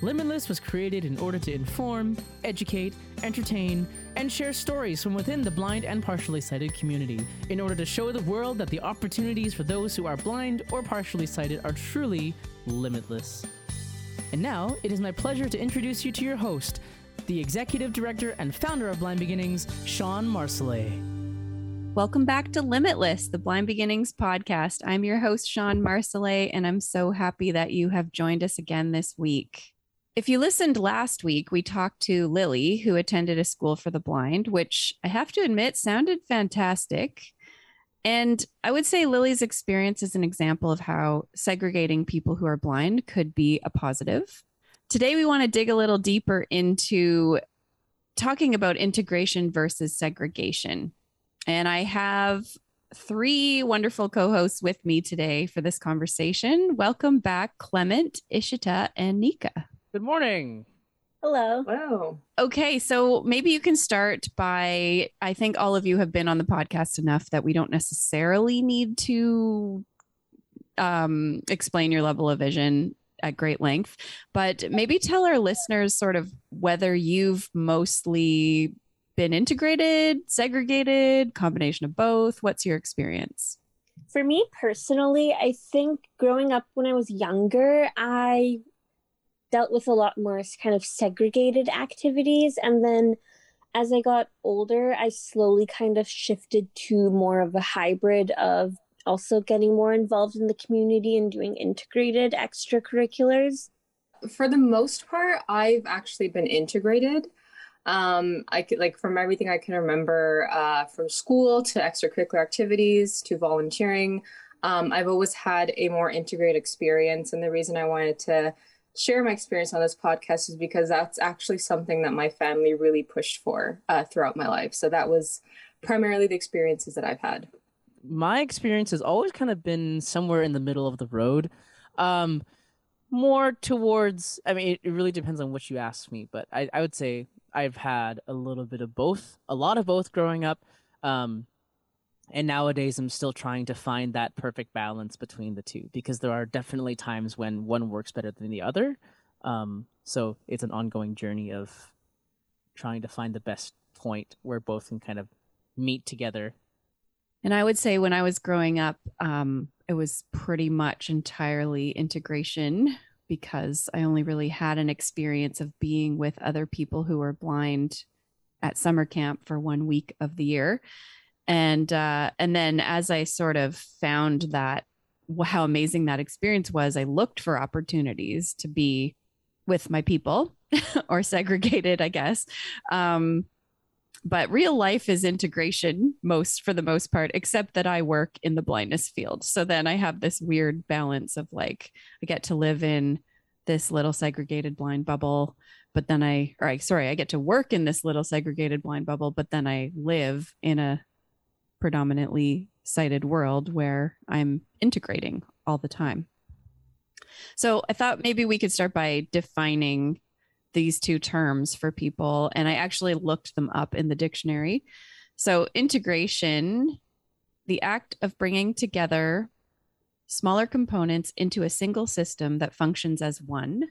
Limitless was created in order to inform, educate, entertain, and share stories from within the blind and partially sighted community in order to show the world that the opportunities for those who are blind or partially sighted are truly limitless. And now, it is my pleasure to introduce you to your host, the executive director and founder of Blind Beginnings, Shawn Marsolais. Welcome back to Limitless, the Blind Beginnings podcast. I'm your host, Shawn Marsolais, and I'm so happy that you have joined us again this week. If you listened last week, we talked to Lily, who attended a school for the blind, which I have to admit sounded fantastic. And I would say Lily's experience is an example of how segregating people who are blind could be a positive. Today, we want to dig a little deeper into talking about integration versus segregation. And I have three wonderful co hosts with me today for this conversation. Welcome back, Clement, Ishita, and Nika. Good morning. Hello. Wow. Okay, so maybe you can start by I think all of you have been on the podcast enough that we don't necessarily need to um, explain your level of vision at great length, but maybe tell our listeners sort of whether you've mostly been integrated, segregated, combination of both. What's your experience? For me personally, I think growing up when I was younger, I dealt with a lot more kind of segregated activities. And then as I got older, I slowly kind of shifted to more of a hybrid of also getting more involved in the community and doing integrated extracurriculars. For the most part, I've actually been integrated. Um, I could like from everything I can remember, uh, from school to extracurricular activities to volunteering. Um, I've always had a more integrated experience, and the reason I wanted to share my experience on this podcast is because that's actually something that my family really pushed for uh, throughout my life. So that was primarily the experiences that I've had. My experience has always kind of been somewhere in the middle of the road. Um, more towards, I mean, it, really depends on what you ask me, but I, I would say I've had a little bit of both, a lot of both growing up. Um, and nowadays i'm still trying to find that perfect balance between the two because there are definitely times when one works better than the other. Um, so it's an ongoing journey of trying to find the best point where both can kind of meet together. And i would say when i was growing up um, it was pretty much entirely integration because i only really had an experience of being with other people who were blind at summer camp for one week of the year and uh, and then as I sort of found that how amazing that experience was, I looked for opportunities to be with my people or segregated, I guess. Um, but real life is integration most for the most part except that i work in the blindness field so then i have this weird balance of like i get to live in this little segregated blind bubble but then i or I, sorry i get to work in this little segregated blind bubble but then i live in a predominantly sighted world where I'm integrating all the time. So I thought maybe we could start by defining these two terms for people. And I actually looked them up in the dictionary. So, integration, the act of bringing together smaller components into a single system that functions as one.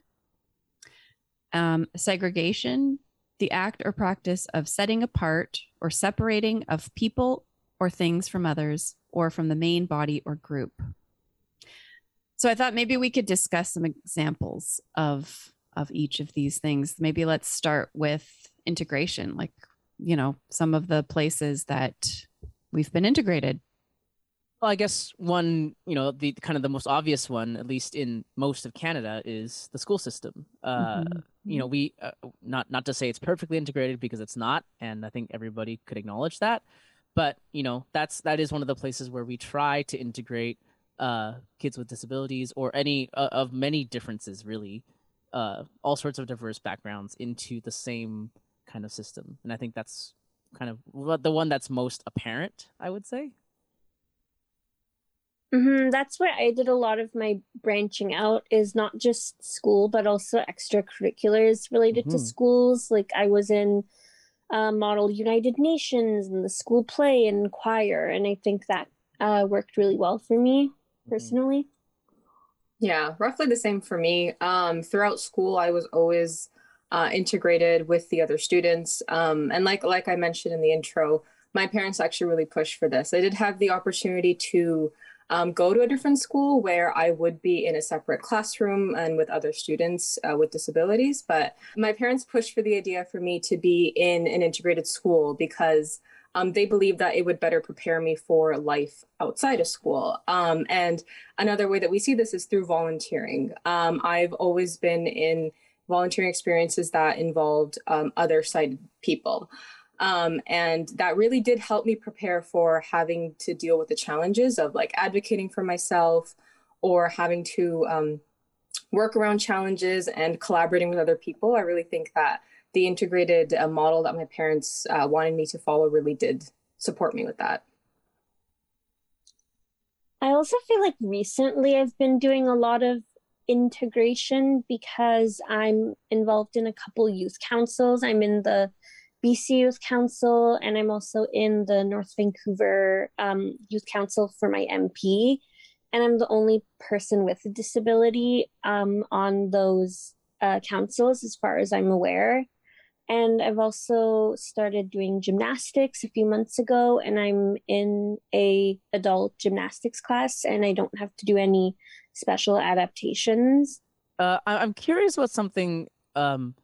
Um, segregation, the act or practice of setting apart or separating of people or things from others or from the main body or group. So I thought maybe we could discuss some examples of of each of these things. Maybe let's start with integration, like you know, some of the places that we've been integrated. Well, I guess one, you know, the kind of the most obvious one, at least in most of Canada, is the school system. Uh, mm-hmm. You know, we uh, not not to say it's perfectly integrated because it's not, and I think everybody could acknowledge that but you know that's that is one of the places where we try to integrate uh, kids with disabilities or any uh, of many differences really uh, all sorts of diverse backgrounds into the same kind of system and i think that's kind of the one that's most apparent i would say hmm That's where I did a lot of my branching out is not just school, but also extracurriculars related to Mhm. schools. Like I was in uh, Model United Nations and the school play and choir, and I think that uh, worked really well for me personally. Yeah, roughly the same for me. Um, throughout school, I was always uh, integrated with the other students, um, and like like I mentioned in the intro, my parents actually really pushed for this. I did have the opportunity to um, go to a different school where I would be in a separate classroom and with other students uh, with disabilities, but my parents pushed for the idea for me to be in an integrated school because um, they believed that it would better prepare me for life outside of school. Um, and another way that we see this is through volunteering. Um, I've always been in volunteering experiences that involved um, other sighted people. Um, and that really did help me prepare for having to deal with the challenges of like advocating for myself or having to um, work around challenges and collaborating with other people. I really think that the integrated uh, model that my parents uh, wanted me to follow really did support me with that. I also feel like recently I've been doing a lot of integration because I'm involved in a couple youth councils. I'm in the BC Youth Council and I'm also in the North Vancouver um, Youth Council for my MP. And I'm the only person with a disability um, on those uh, councils, as far as I'm aware. And I've also started doing gymnastics a few months ago, and I'm in a adult gymnastics class, and I don't have to do any special adaptations. Uh, I- I'm curious about something. Um,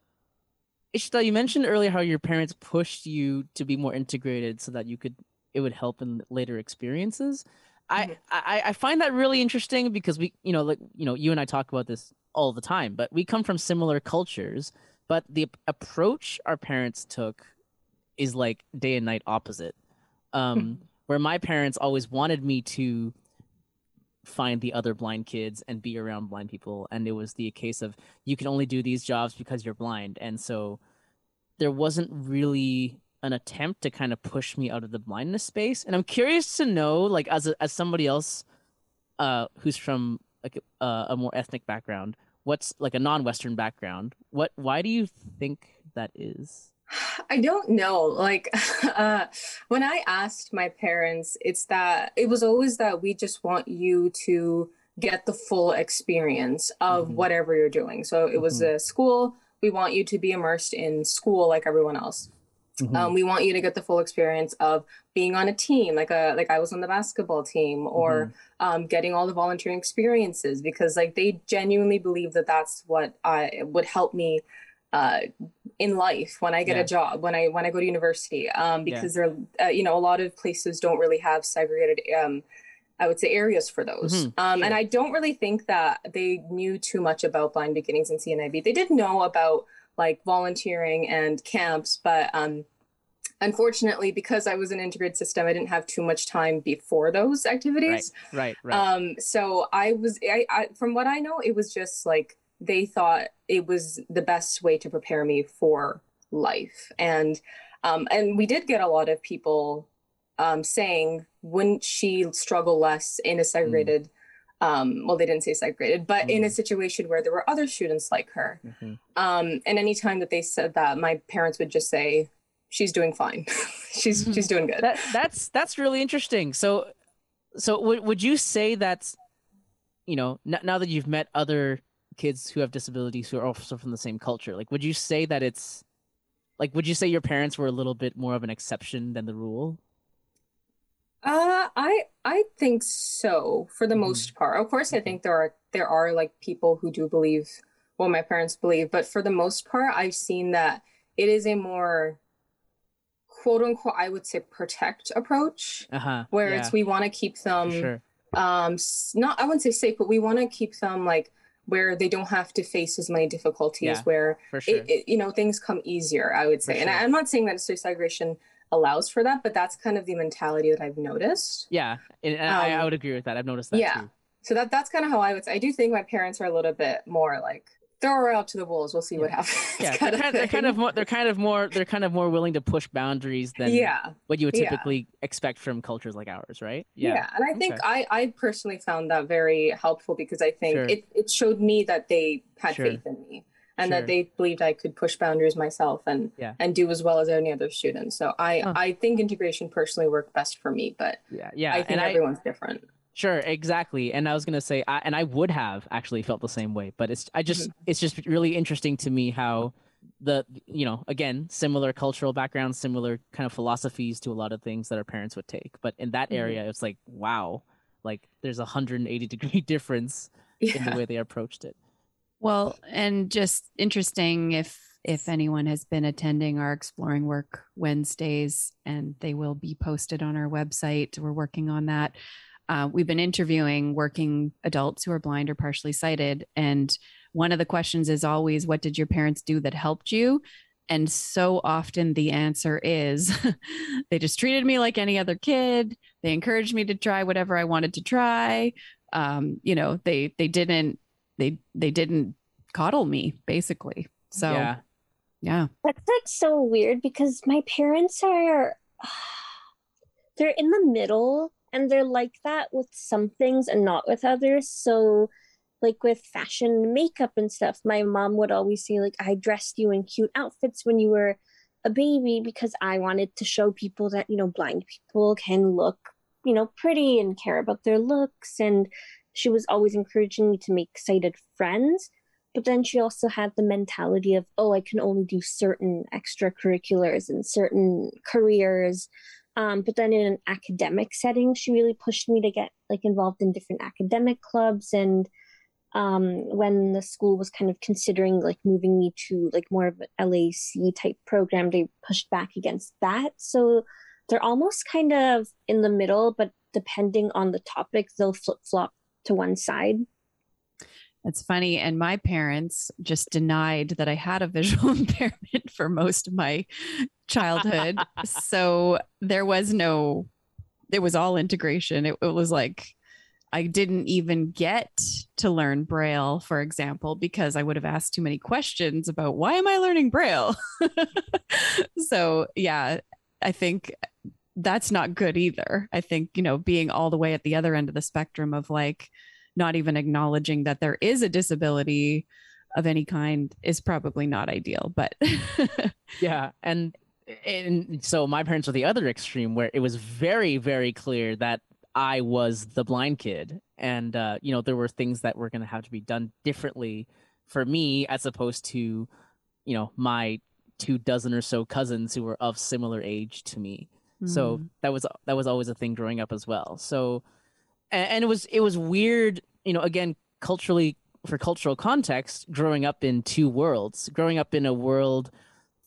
Ishita, you mentioned earlier how your parents pushed you to be more integrated so that you could it would help in later experiences. I, I I find that really interesting because we you know like you know you and I talk about this all the time, but we come from similar cultures. But the approach our parents took is like day and night opposite. Um, where my parents always wanted me to find the other blind kids and be around blind people and it was the case of you can only do these jobs because you're blind. And so there wasn't really an attempt to kind of push me out of the blindness space. And i'm curious to know like as a, as somebody else uh who's from like a, a more ethnic background what's like a non-western background what why do you think that is I don't know. Like, uh, when I asked my parents, it's that it was always that we just want you to get the full experience of Mhm. whatever you're doing. So it was a school. We want you to be immersed in school like everyone else. Um, we want you to get the full experience of being on a team, like a like I was on the basketball team, or um, getting all the volunteering experiences, because like they genuinely believe that that's what I would help me uh, in life when I get Yeah. a job, when I when I go to university, um, because they're uh, you know a lot of places don't really have segregated. Um, I would say areas for those. Mhm, um, sure. And I don't really think that they knew too much about Blind Beginnings and CNIB. They did know about like volunteering and camps, but um, unfortunately, because I was an integrated system, I didn't have too much time before those activities. right right Um, so I was, I, I, from what I know, it was just like they thought it was the best way to prepare me for life, and um, and we did get a lot of people um, saying, "Wouldn't she struggle less in a segregated?" Um, well, they didn't say segregated, but in a Mm. situation where there were other students like her. Mhm. Um, and anytime that they said that, my parents would just say, "She's doing fine. she's she's doing good." that that's that's really interesting. So, so would would you say that's, you know, n- now that you've met other kids who have disabilities who are also from the same culture, like, would you say that it's, like, would you say your parents were a little bit more of an exception than the rule? Uh, I I think so for the Mhm. most part. Of course, I think there are there are like people who do believe what my parents believe, but for the most part, I've seen that it is a more quote unquote I would say protect approach Uh huh. where yeah, it's we want to keep them sure. um not I wouldn't say safe, but we want to keep them like where they don't have to face as many difficulties Yeah, where sure. it, it, you know things come easier i would say For and. I, i'm not saying that segregation allows for that but that's kind of the mentality that i've noticed yeah, and, and I, I um, would agree with that. I've noticed that yeah. too. so that that's kind of how i would say i do think my parents are a little bit more like throw her out to the wolves. We'll see what happens. Yeah, they're kind, they're kind of more. They're kind of more. They're kind of more willing to push boundaries than yeah what you would Yeah. typically expect from cultures like ours, right? yeah, yeah. and i think Okay. I, I personally found that very helpful because i think Sure. it, it showed me that they had Sure. faith in me and Sure. that they believed i could push boundaries myself and Yeah. and do as well as any other student so i Huh. i think integration personally worked best for me but Yeah, yeah. i think and I, everyone's different Sure, exactly. And I was gonna say, I, and I would have actually felt the same way, but it's I just Mm-hmm. it's just really interesting to me how the you know again similar cultural backgrounds, similar kind of philosophies to a lot of things that our parents would take, but in that Mhm. area, it's like wow, like there's a 180 degree difference in the way they approached it. Well, and just interesting if if anyone has been attending our exploring work Wednesdays, and they will be posted on our website. We're working on that. Uh, we've been interviewing working adults who are blind or partially sighted, and one of the questions is always, "What did your parents do that helped you?" And so often the answer is, they just treated me like any other kid. They encouraged me to try whatever I wanted to try. Um, you know, they they didn't they they didn't coddle me basically. So yeah. yeah, That's like so weird because my parents are they're in the middle and they're like that with some things and not with others. So like with fashion makeup and stuff, my mom would always say like I dressed you in cute outfits when you were a baby because I wanted to show people that, you know, blind people can look, you know, pretty and care about their looks. And she was always encouraging me to make sighted friends. But then she also had the mentality of oh i can only do certain extracurriculars and certain careers um, but then in an academic setting she really pushed me to get like involved in different academic clubs and um, when the school was kind of considering like moving me to like more of an lac type program they pushed back against that. So they're almost kind of in the middle but depending on the topic they'll flip-flop to one side It's funny. And my parents just denied that I had a visual impairment for most of my childhood. so there was no, it was all integration. It, it was like, I didn't even get to learn Braille, for example, because I would have asked too many questions about why am I learning Braille? so, yeah, I think that's not good either. I think, you know, being all the way at the other end of the spectrum of like not even acknowledging that there is a disability of any kind is probably not ideal, but yeah, and and so my parents were the other extreme where it was very very clear that I was the blind kid, and uh, you know there were things that were going to have to be done differently for me as opposed to you know my two dozen or so cousins who were of similar age to me. So Mm. that was that was always a thing growing up as well. So and, and it was it was weird, you know, again culturally for cultural context, growing up in two worlds, growing up in a world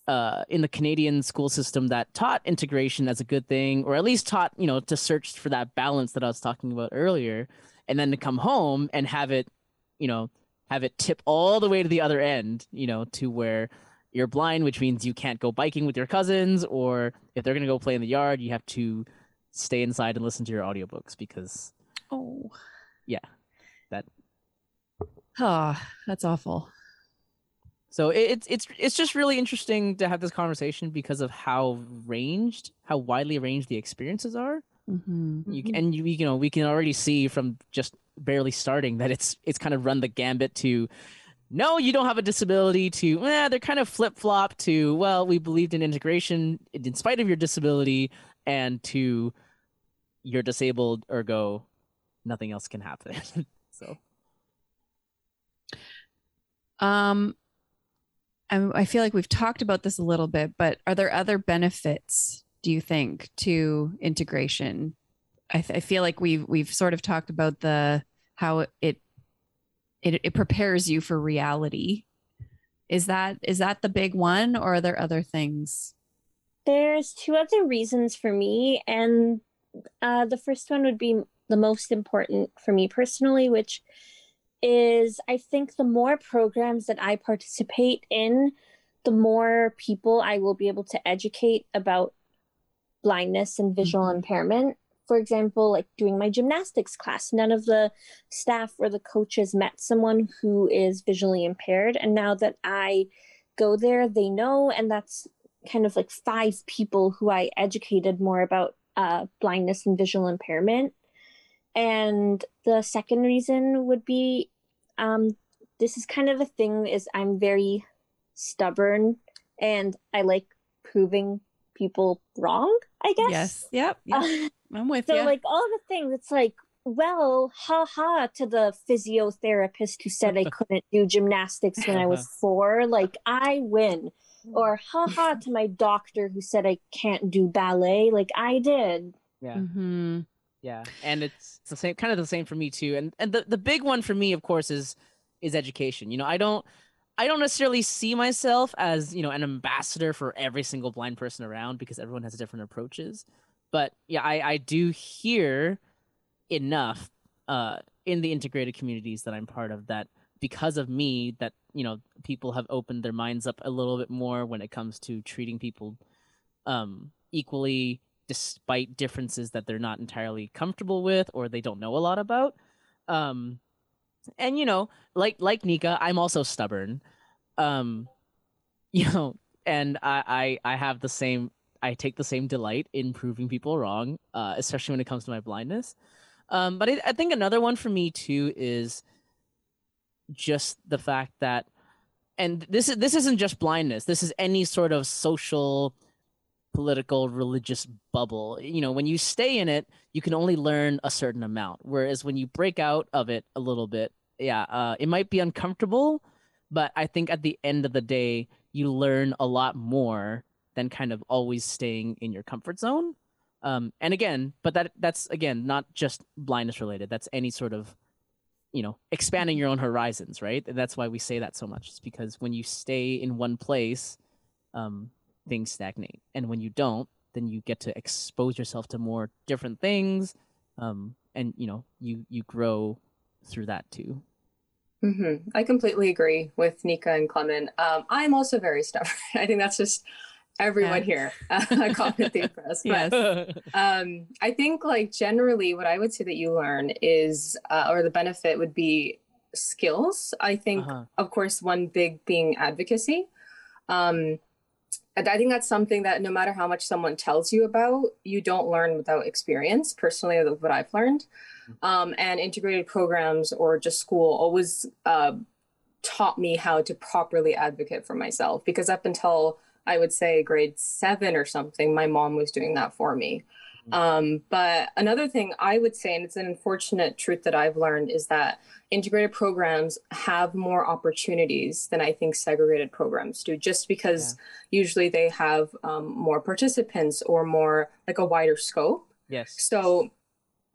uh, in the Canadian school system that taught integration as a good thing, or at least taught, you know, to search for that balance that I was talking about earlier, and then to come home and have it, you know, have it tip all the way to the other end, you know, to where you're blind, which means you can't go biking with your cousins, or if they're gonna go play in the yard, you have to stay inside and listen to your audiobooks because oh, Yeah, that- Oh, that's awful. So it's it's it's just really interesting to have this conversation because of how ranged, how widely ranged the experiences are. hmm You can, and you you know we can already see from just barely starting that it's it's kind of run the gambit to no you don't have a disability to eh, they're kind of flip flop to well we believed in integration in spite of your disability and to you're disabled ergo nothing else can happen. so Um, I, I feel like we've talked about this a little bit, but are there other benefits? Do you think to integration? I, th- I feel like we've we've sort of talked about the how it it it prepares you for reality. Is that is that the big one, or are there other things? There's two other reasons for me, and uh, the first one would be the most important for me personally, which is I think the more programs that I participate in, the more people I will be able to educate about blindness and visual Mhm. impairment. for example, like doing my gymnastics class, none of the staff or the coaches met someone who is visually impaired. And now that I go there, they know. And that's kind of like five people who I educated more about uh, blindness and visual impairment. And the second reason would be um, this is kind of a thing is I'm very stubborn and I like proving people wrong, I guess. Yes. Yep. yep. Uh, I'm with so you. like all the things, it's like, well, ha ha to the physiotherapist who said I couldn't do gymnastics when I was four. Like I win. Or ha ha to my doctor who said I can't do ballet. Like I did. Yeah. Mm-hmm. Yeah. And it's the same kind of the same for me too. And and the, the big one for me, of course, is is education. You know, I don't I don't necessarily see myself as, you know, an ambassador for every single blind person around because everyone has different approaches. But yeah, I, I do hear enough uh, in the integrated communities that I'm part of that because of me that, you know, people have opened their minds up a little bit more when it comes to treating people um, equally despite differences that they're not entirely comfortable with or they don't know a lot about. Um, and you know, like like Nika, I'm also stubborn. Um, you know, and I I I have the same. I take the same delight in proving people wrong, uh, especially when it comes to my blindness. Um, but I, I think another one for me too is just the fact that, and this is this isn't just blindness. This is any sort of social, political, religious bubble. You know, when you stay in it, you can only learn a certain amount. Whereas when you break out of it a little bit, yeah, uh, it might be uncomfortable, but I think at the end of the day, you learn a lot more than kind of always staying in your comfort zone. Um, and again, but that that's again not just blindness related. That's any sort of, you know, expanding your own horizons, right? And that's why we say that so much. It's because when you stay in one place, um, things stagnate, and when you don't, then you get to expose yourself to more different things, um, and you know, you you grow through that too. Mm-hmm. I completely agree with Nika and Clement. Um, I'm also very stubborn. I think that's just everyone here a common theme for us. But yes. um, I think, like generally, what I would say that you learn is, uh, or the benefit would be skills. I think, Uh-huh. of course, one big being advocacy. Um, and I think that's something that no matter how much someone tells you about, you don't learn without experience. Personally, what I've learned, um, and integrated programs or just school always uh, taught me how to properly advocate for myself. Because up until I would say grade seven or something, my mom was doing that for me. Um, but another thing I would say, and it's an unfortunate truth that I've learned, is that integrated programs have more opportunities than I think segregated programs do, just because usually they have um, more participants or more like a wider scope. yes. So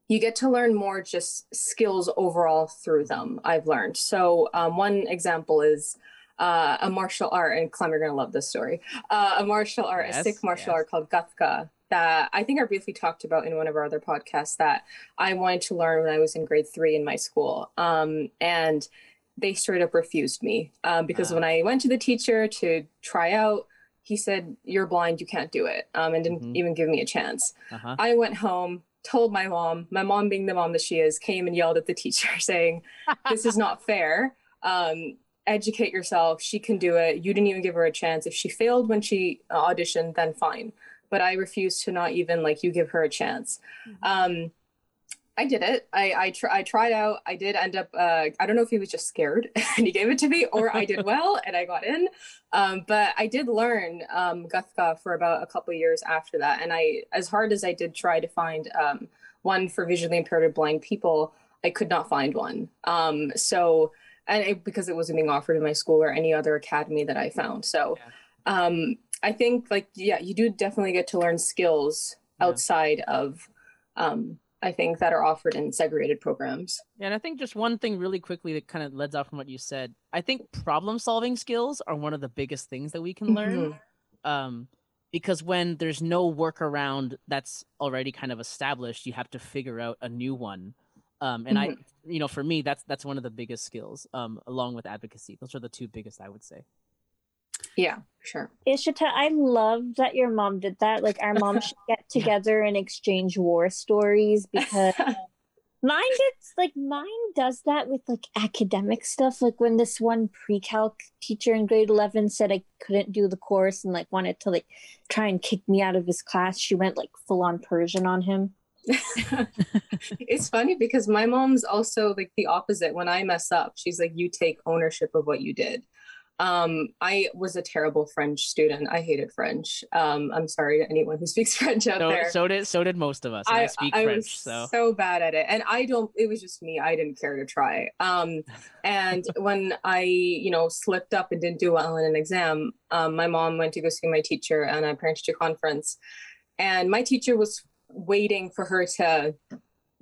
you get to learn more just skills overall through them, I've learned. So um, one example is uh, a martial art, and Clem, you're going to love this story. Uh, a martial art, a Yes, Sikh martial yes. art called Gatka that I think I briefly talked about in one of our other podcasts that I wanted to learn when I was in grade three in my school. Um, and they straight up refused me um, because Ah. when I went to the teacher to try out, he said, You're blind, you can't do it, um, and didn't Mhm. even give me a chance. Uh-huh. I went home, told my mom. My mom, being the mom that she is, came and yelled at the teacher, saying, "This is not fair. Um, educate yourself. She can do it. You didn't even give her a chance. If she failed when she uh, auditioned, then fine. But I refuse to not even like you give her a chance." Um, I did it. I I, tr- I tried out. I did end up. Uh, I don't know if he was just scared and he gave it to me, or I did well and I got in. Um, but I did learn um, Gatka for about a couple years after that. And I, as hard as I did try to find um, one for visually impaired or blind people, I could not find one. Um, so, and it, because it wasn't being offered in my school or any other academy that I found. So, um, I think like yeah, you do definitely get to learn skills Yeah. outside of. Um, I think that are offered in segregated programs. Yeah, and I think just one thing really quickly that kind of leads off from what you said. I think problem solving skills are one of the biggest things that we can learn. Um, because when there's no workaround that's already kind of established, you have to figure out a new one. Um, and I, you know, for me, that's that's one of the biggest skills, um, along with advocacy. Those are the two biggest, I would say. Yeah, sure. Ishita, I love that your mom did that. Like our mom should get together and exchange war stories because mine gets like mine does that with like academic stuff. Like when this one pre-calc teacher in grade eleven said I couldn't do the course and like wanted to like try and kick me out of his class, she went like full on Persian on him. it's funny because my mom's also like the opposite. When I mess up, she's like, "You take ownership of what you did." Um, I was a terrible French student. I hated French. Um, I'm sorry to anyone who speaks French out So, there. so did so did most of us. and I, speak I French, was so so bad at it, and I don't. It was just me. I didn't care to try. Um, and when I, you know, slipped up and didn't do well in an exam, um, my mom went to go see my teacher and a parent teacher conference, and my teacher was waiting for her to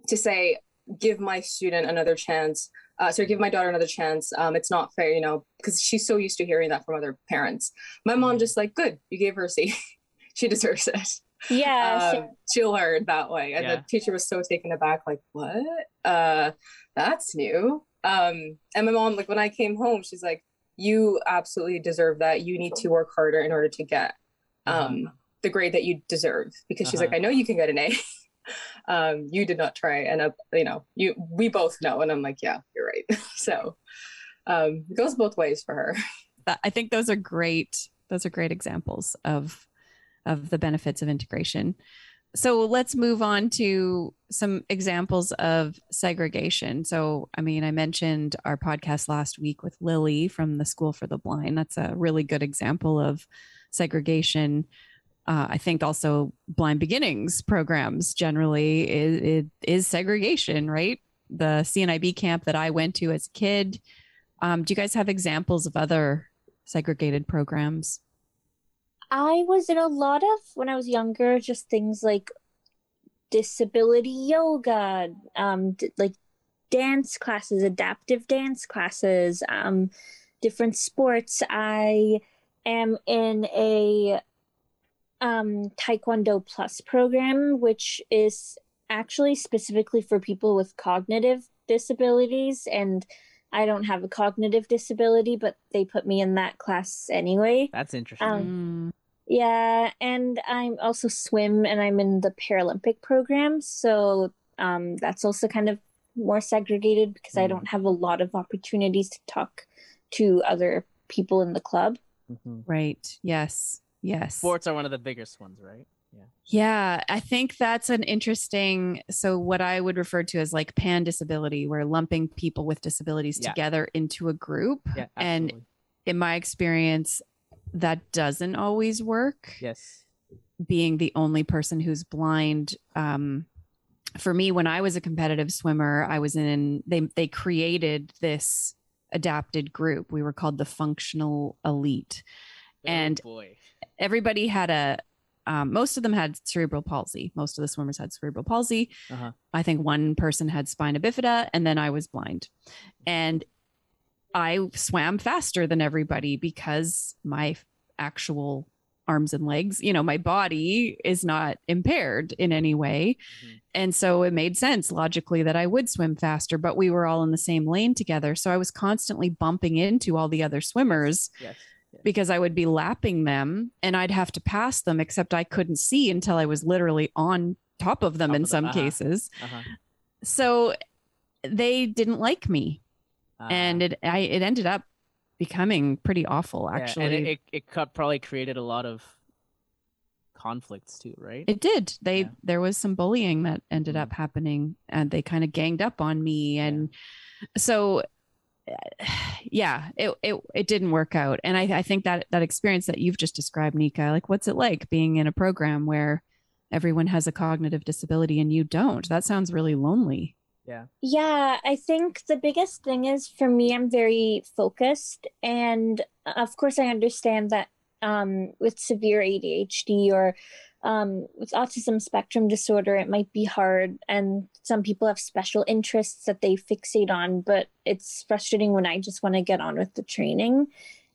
to say, "Give my student another chance." Uh, so give my daughter another chance. Um, it's not fair, you know, because she's so used to hearing that from other parents. My mom just like, good, you gave her a C. she deserves it Yeah. so- um, she learned that way. And Yeah. the teacher was so taken aback, like, what? Uh, that's new. Um, and my mom, like, when I came home, she's like, you absolutely deserve that. You need to work harder in order to get um, the grade that you deserve. Because she's like, Uh-huh. I know you can get an A. um, you did not try. And, uh, you know, you we both know. And I'm like, yeah, you're right. so um, it goes both ways for her. I think those are great. Those are great examples of of the benefits of integration. So let's move on to some examples of segregation. So, I mean, I mentioned our podcast last week with Lily from the School for the Blind. That's a really good example of segregation. Uh, I think also Blind Beginnings programs generally is, it is segregation, right? The CNIB camp that I went to as a kid. Um, do you guys have examples of other segregated programs? I was in a lot of when I was younger, just things like disability yoga, um, d- like dance classes, adaptive dance classes, um, different sports. I am in a um, Taekwondo Plus program, which is actually specifically for people with cognitive disabilities. And I don't have a cognitive disability, but they put me in that class anyway. That's interesting. Um, Yeah, and I'm also swim and I'm in the Paralympic program. So um, that's also kind of more segregated because I Mm. don't have a lot of opportunities to talk to other people in the club. Mhm. right. Yes. Yes. Sports are one of the biggest ones, right? Yeah. Yeah, I think that's an interesting. So, what I would refer to as like pan disability, where lumping people with disabilities Yeah. together into a group. Yeah. And in my experience, that doesn't always work. yes. Being the only person who's blind. Um, for me, when I was a competitive swimmer, I was in, they, they created this adapted group. We were called the functional elite. Oh, And- boy. everybody had a um, most of them had cerebral palsy most of the swimmers had cerebral palsy Uh-huh. i think one person had spina bifida and then i was blind and i swam faster than everybody because my actual arms and legs you know my body is not impaired in any way Mhm. and so it made sense logically that i would swim faster but we were all in the same lane together so i was constantly bumping into all the other swimmers Yes. Because I would be lapping them and I'd have to pass them, except I couldn't see until I was literally on top of them Top in of them, some uh-huh. cases. Uh-huh. So they didn't like me, and Uh, it I it ended up becoming pretty awful. yeah, Actually, and it, it, it probably created a lot of conflicts too, right? It did. They Yeah. there was some bullying that ended up happening, and they kind of ganged up on me, and so yeah, it it it didn't work out. And I I think that that experience that you've just described, Nika, like what's it like being in a program where everyone has a cognitive disability and you don't? That sounds really lonely. yeah. Yeah, I think the biggest thing is for me, I'm very focused. And uh, of course, I understand that um, with severe ADHD or um, with autism spectrum disorder, it might be hard. And some people have special interests that they fixate on, but it's frustrating when I just want to get on with the training.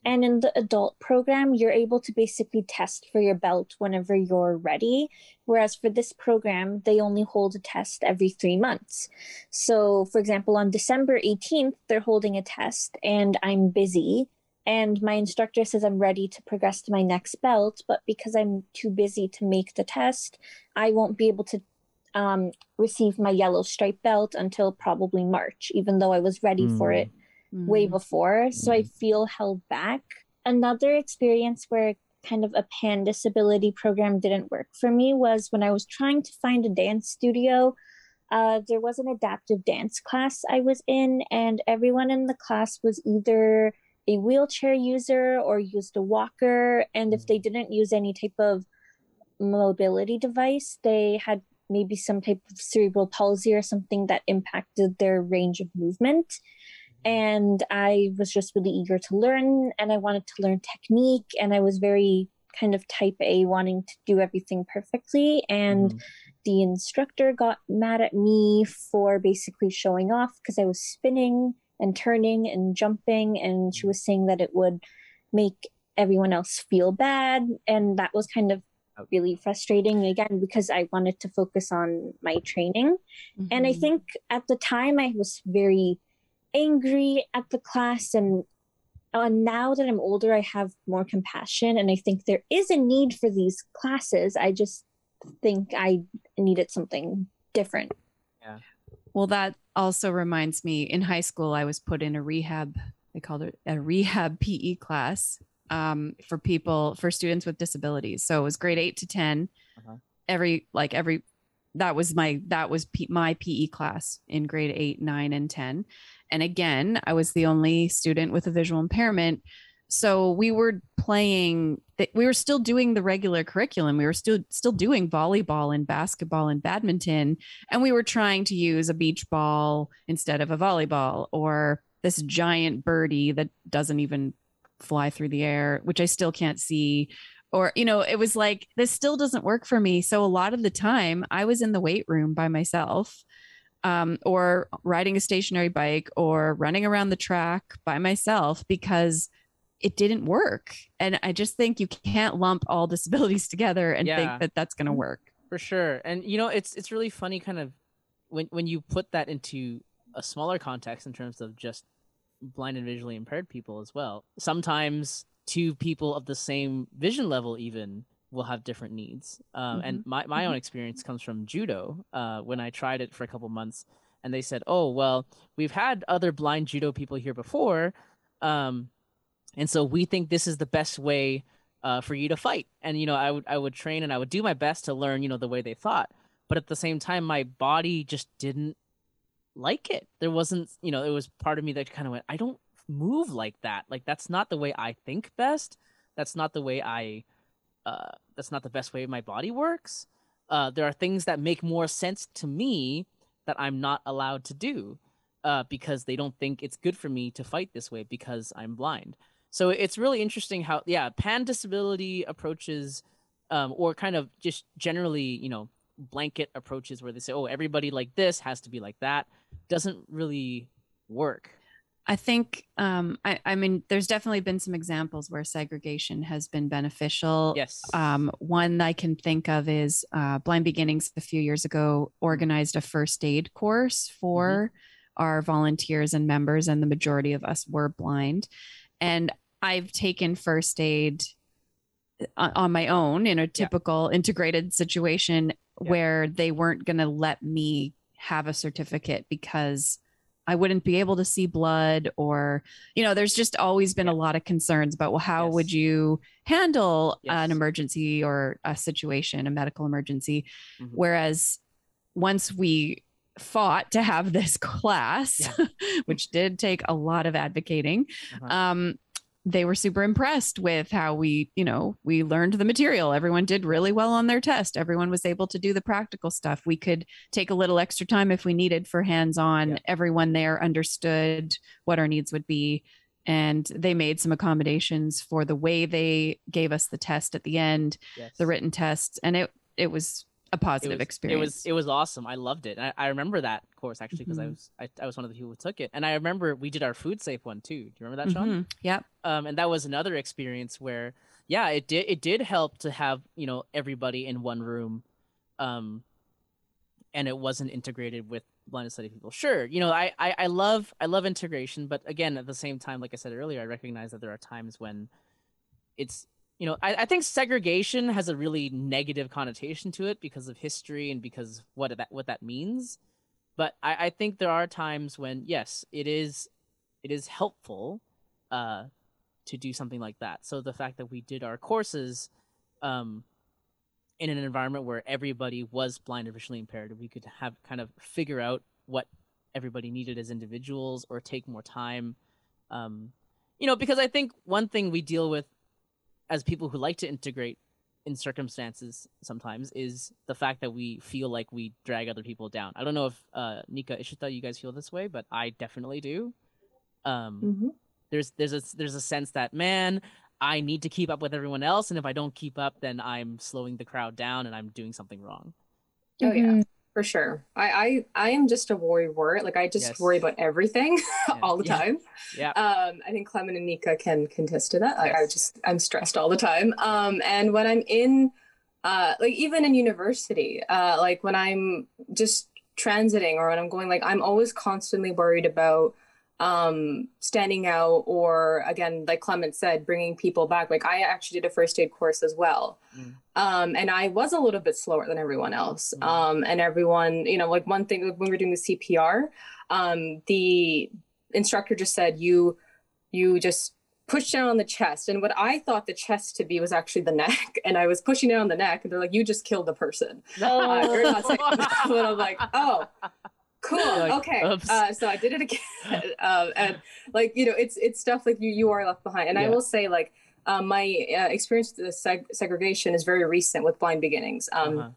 And in the adult program, you're able to basically test for your belt whenever you're ready. Whereas for this program, they only hold a test every three months. So, for example, on December 18th, they're holding a test and I'm busy. And my instructor says I'm ready to progress to my next belt, but because I'm too busy to make the test, I won't be able to um, receive my yellow stripe belt until probably March, even though I was ready mm. for it way Mm. before. So I feel held back. Another experience where kind of a pan disability program didn't work for me was when I was trying to find a dance studio. Uh, there was an adaptive dance class I was in, and everyone in the class was either a wheelchair user or used a walker. And if they didn't use any type of mobility device, they had maybe some type of cerebral palsy or something that impacted their range of movement. And I was just really eager to learn and I wanted to learn technique. And I was very kind of type A, wanting to do everything perfectly. And Mhm. the instructor got mad at me for basically showing off because I was spinning and turning and jumping. And she was saying that it would make everyone else feel bad. And that was kind of really frustrating again because I wanted to focus on my training. And I Mhm. think at the time I was very angry at the class and uh, now that I'm older, I have more compassion, and I think there is a need for these classes. I just think I needed something different. Yeah. Well, that also reminds me in high school, I was put in a rehab, they called it a rehab PE class um, for people, for students with disabilities. So it was grade eight to 10. Uh-huh. Every, like every, that was my, that was P, my PE class in grade eight, nine, and 10. And again, I was the only student with a visual impairment. So we were playing, we were still doing the regular curriculum. We were still, still doing volleyball and basketball and badminton and we were trying to use a beach ball instead of a volleyball or this giant birdie that doesn't even fly through the air which i still can't see or you know it was like this still doesn't work for me so a lot of the time i was in the weight room by myself um, or riding a stationary bike or running around the track by myself because it didn't work. And i just think you can't lump all disabilities together and Yeah. think that that's going to work. For sure. And you know it's it's really funny kind of when when you put that into a smaller context in terms of just blind and visually impaired people as well. Sometimes two people of the same vision level even will have different needs. Um, and my, my own experience comes from judo uh, when i tried it for a couple months and they said oh well we've had other blind judo people here before um, and so we think this is the best way uh, for you to fight. And you know, I would I would train and I would do my best to learn, you know, the way they thought. But at the same time, my body just didn't like it. There wasn't, you know, it was part of me that kind of went, I don't move like that. Like that's not the way I think best. That's not the way I. Uh, that's not the best way my body works. Uh, there are things that make more sense to me that I'm not allowed to do uh, because they don't think it's good for me to fight this way because I'm blind. So it's really interesting how, yeah, pan disability approaches, um, or kind of just generally, you know, blanket approaches where they say, oh, everybody like this has to be like that, doesn't really work. I think, um, I, I mean, there's definitely been some examples where segregation has been beneficial. Yes. Um, one I can think of is uh, Blind Beginnings a few years ago organized a first aid course for our volunteers and members, and the majority of us were blind. And I've taken first aid on, on my own in a typical integrated situation Yeah. where they weren't going to let me have a certificate because I wouldn't be able to see blood or you know there's just always been a lot of concerns about well how would you handle Yes. an emergency or a situation a medical emergency Mhm. whereas once we fought to have this class which did take a lot of advocating Uh-huh. um they were super impressed with how we you know we learned the material everyone did really well on their test everyone was able to do the practical stuff we could take a little extra time if we needed for hands on Yeah. everyone there understood what our needs would be and they made some accommodations for the way they gave us the test at the end yes. the written test and it it was a it positive was, experience It was it was awesome. I loved it. I, I remember that course actually because I Mhm. was I, I was one of the people who took it, and I remember we did our food safe one too. Do you remember that, Shawn? Mhm. yep um, and that was another experience where yeah it did it did help to have you know everybody in one room um and it wasn't integrated with blind study people. Sure, you know, I, I I love I love integration, but again, at the same time, like I said earlier, I recognize that there are times when it's you know, I, I think segregation has a really negative connotation to it because of history and because what that what that means. But I, I think there are times when yes, it is it is helpful uh, to do something like that. So the fact that we did our courses um, in an environment where everybody was blind or visually impaired, we could have kind of figure out what everybody needed as individuals or take more time. Um, you know, because I think one thing we deal with as people who like to integrate in circumstances sometimes is the fact that we feel like we drag other people down. I don't know if uh, Nika Ishita, you guys feel this way, but I definitely do. Um, Mhm. There's there's a there's a sense that man, I need to keep up with everyone else, and if I don't keep up, then I'm slowing the crowd down and I'm doing something wrong. Oh yeah, Mhm. For sure. I I I am just a worry word. Like I just Yes. worry about everything all the Yeah. time. Yeah. Um, I think Clement and Nika can contest to that. Like I Yes. just I'm stressed all the time. Um, and when I'm in, uh, like even in university, uh, like when I'm just transiting or when I'm going, like I'm always constantly worried about um standing out or again like clement said bringing people back like i actually did a first aid course as well Mm. Um and i was a little bit slower than everyone else. Mm. um and everyone you know like one thing when we were doing the cpr um the instructor just said you you just push down on the chest. And what i thought the chest to be was actually the neck. And i was pushing down on the neck and they're like you just killed the person. Uh, saying that. but i'm like oh cool. Like, okay. uh, so i did it again. Um, and like you know it's it's stuff like you you are left behind. And i will say like um, my uh, experience with the seg- segregation is very recent with blind beginnings um, Uh-huh.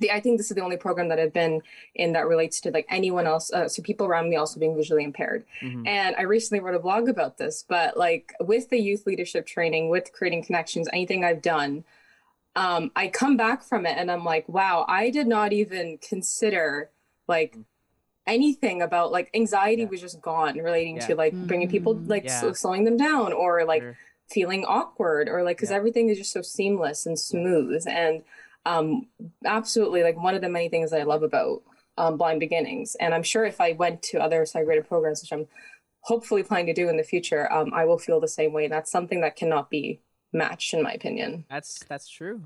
the, I think this is the only program that I've been in that relates to like anyone else, uh, so people around me also being visually impaired. Mhm. And I recently wrote a blog about this, but like with the youth leadership training, with creating connections, anything I've done, um, I come back from it and I'm like, wow, I did not even consider like anything about like anxiety Yeah. was just gone relating Yeah. to like bringing people Mm. like Yeah. sl- slowing them down or like Sure. Feeling awkward or like because Yeah. everything is just so seamless and smooth and um absolutely like one of the many things that i love about um, blind beginnings and i'm sure if i went to other segregated programs which i'm hopefully planning to do in the future um, i will feel the same way that's something that cannot be matched in my opinion That's that's true.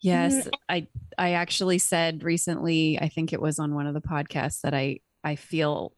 Yes, I I actually said recently, I think it was on one of the podcasts that I I feel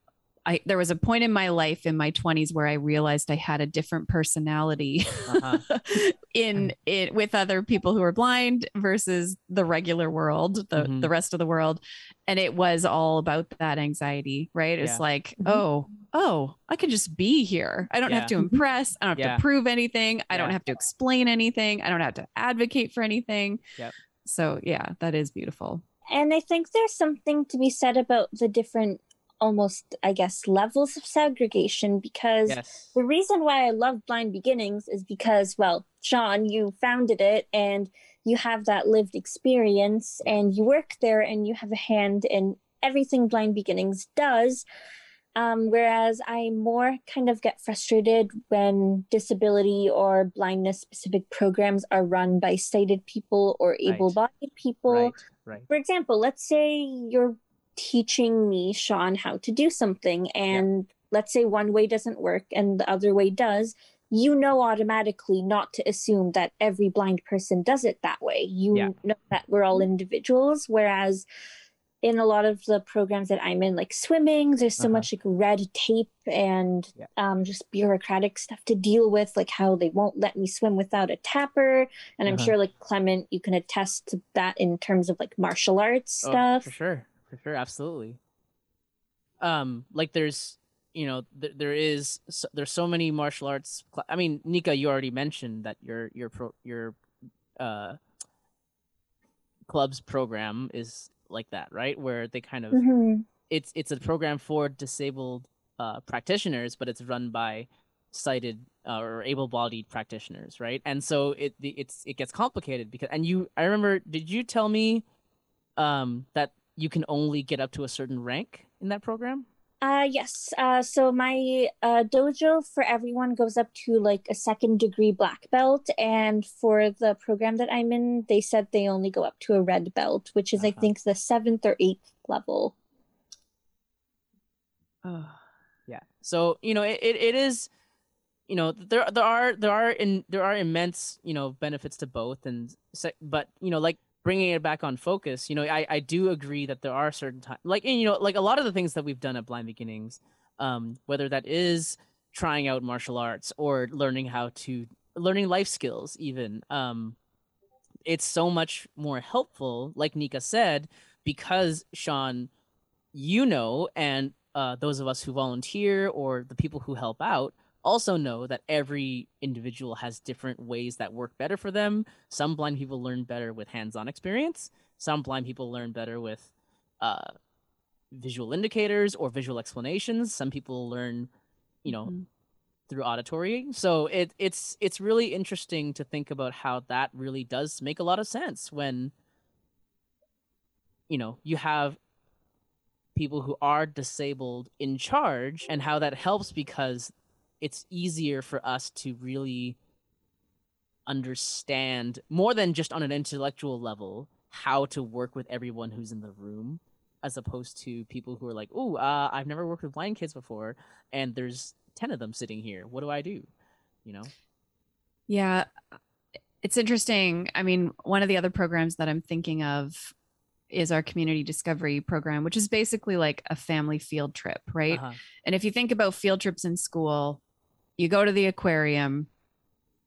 I there was a point in my life in my 20s where I realized I had a different personality Uh-huh. in it with other people who are blind versus the regular world, the Mhm. the rest of the world, and it was all about that anxiety, right? It's Yeah. like, Mhm. oh, oh, I can just be here. I don't have to impress. I don't have Yeah. to prove anything. I don't have to explain anything. I don't have to advocate for anything. Yep. So yeah, that is beautiful. And I think there's something to be said about the different, almost, I guess, levels of segregation because Yes. the reason why I love Blind Beginnings is because, well, Shawn, you founded it and you have that lived experience and you work there and you have a hand in everything Blind Beginnings does. Um, whereas I more kind of get frustrated when disability or blindness specific programs are run by sighted people or able bodied people Right. Right. for example, let's say you're teaching me, Shawn, how to do something, and let's say one way doesn't work and the other way does. You know automatically not to assume that every blind person does it that way. You Yeah. know that we're all individuals, whereas in a lot of the programs that I'm in, like swimming, there's so Uh-huh. much like red tape and Yeah. um, just bureaucratic stuff to deal with, like how they won't let me swim without a tapper. And I'm Uh-huh. sure, like Clement, you can attest to that in terms of like martial arts Oh, stuff. for sure. For sure. Absolutely. Um, like there's, you know, th- there is so, there's so many martial arts. Cl- I mean, Nika, you already mentioned that your your pro your uh club's program is like that, right? Where they kind of Mhm. it's it's a program for disabled uh, practitioners, but it's run by sighted uh, or able-bodied practitioners, right? And so it the, it's it gets complicated because and you I remember did you tell me um that you can only get up to a certain rank in that program? Uh, yes. Uh, so my uh, dojo for everyone goes up to like a second degree black belt, and for the program that I'm in, they said they only go up to a red belt, which is I Uh-huh. think the seventh or eighth level. Oh. Yeah. So you know, it, it, it is, you know, there there are there are in there are immense you know benefits to both, and but you know, like bringing it back on focus, you know, I I do agree that there are certain times, like and, you know, like a lot of the things that we've done at Blind Beginnings, um, whether that is trying out martial arts or learning how to learning life skills, even, um, it's so much more helpful, like Nika said, because Shawn, you know, and uh, those of us who volunteer or the people who help out also know that every individual has different ways that work better for them. Some blind people learn better with hands-on experience. Some blind people learn better with uh, visual indicators or visual explanations. Some people learn, you know, Mhm. through auditory. So it it's it's really interesting to think about how that really does make a lot of sense when you know you have people who are disabled in charge and how that helps because it's easier for us to really understand more than just on an intellectual level how to work with everyone who's in the room as opposed to people who are like oh uh, i've never worked with blind kids before and there's 10 of them sitting here what do i do you know Yeah. It's interesting. I mean, one of the other programs that I'm thinking of is our community discovery program, which is basically like a family field trip, right? Uh-huh. And if you think about field trips in school, you go to the aquarium,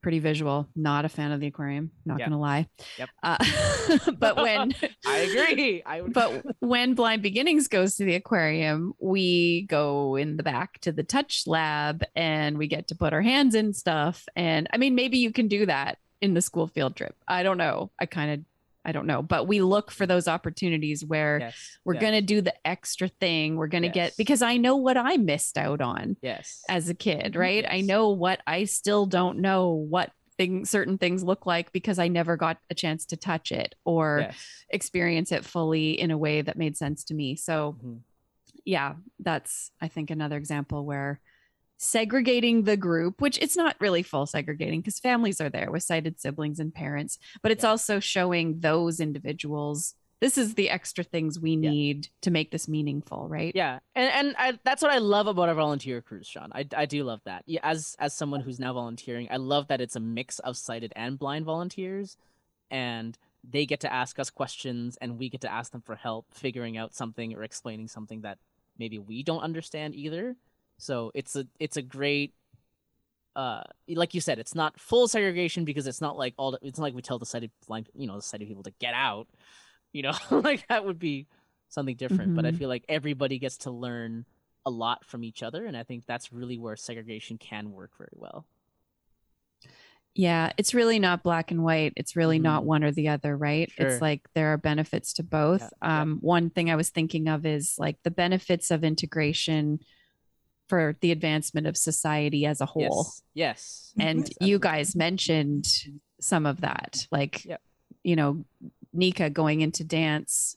pretty visual, not a fan of the aquarium, not Yep. to lie. Yep. Uh, but when i agree i would but when blind beginnings goes to the aquarium we go in the back to the touch lab and we get to put our hands in stuff and i mean maybe you can do that in the school field trip i don't know i kind of i don't know but we look for those opportunities where yes we're yes, going to do the extra thing we're going to Yes. get because i know what i missed out on yes as a kid right i know what i still don't know what things certain things look like because i never got a chance to touch it or experience it fully in a way that made sense to me. So, Mhm. yeah, that's I think another example where segregating the group, which it's not really full segregating because families are there with sighted siblings and parents, but it's Yeah. also showing those individuals this is the extra things we Yeah. need to make this meaningful, right? Yeah, and and I, that's what I love about our volunteer cruise, Shawn. I, I do love that. Yeah, as as someone who's now volunteering, I love that it's a mix of sighted and blind volunteers, and they get to ask us questions, and we get to ask them for help figuring out something or explaining something that maybe we don't understand either. So it's a it's a great. Uh, like you said, it's not full segregation because it's not like all. The, it's not like we tell the sighted blind, you know, the sighted people to get out. You know, like that would be something different. But I Mhm. feel like everybody gets to learn a lot from each other, and I think that's really where segregation can work very well. Yeah, it's really not black and white. It's really not Mhm. one or the other, right? Sure. It's like there are benefits to both. Yeah, yeah. Um, One thing I was thinking of is like the benefits of integration for the advancement of society as a whole. Yes, yes. Mm-hmm. And Yes, you guys mentioned some of that, like, Yep. you know, Nika going into dance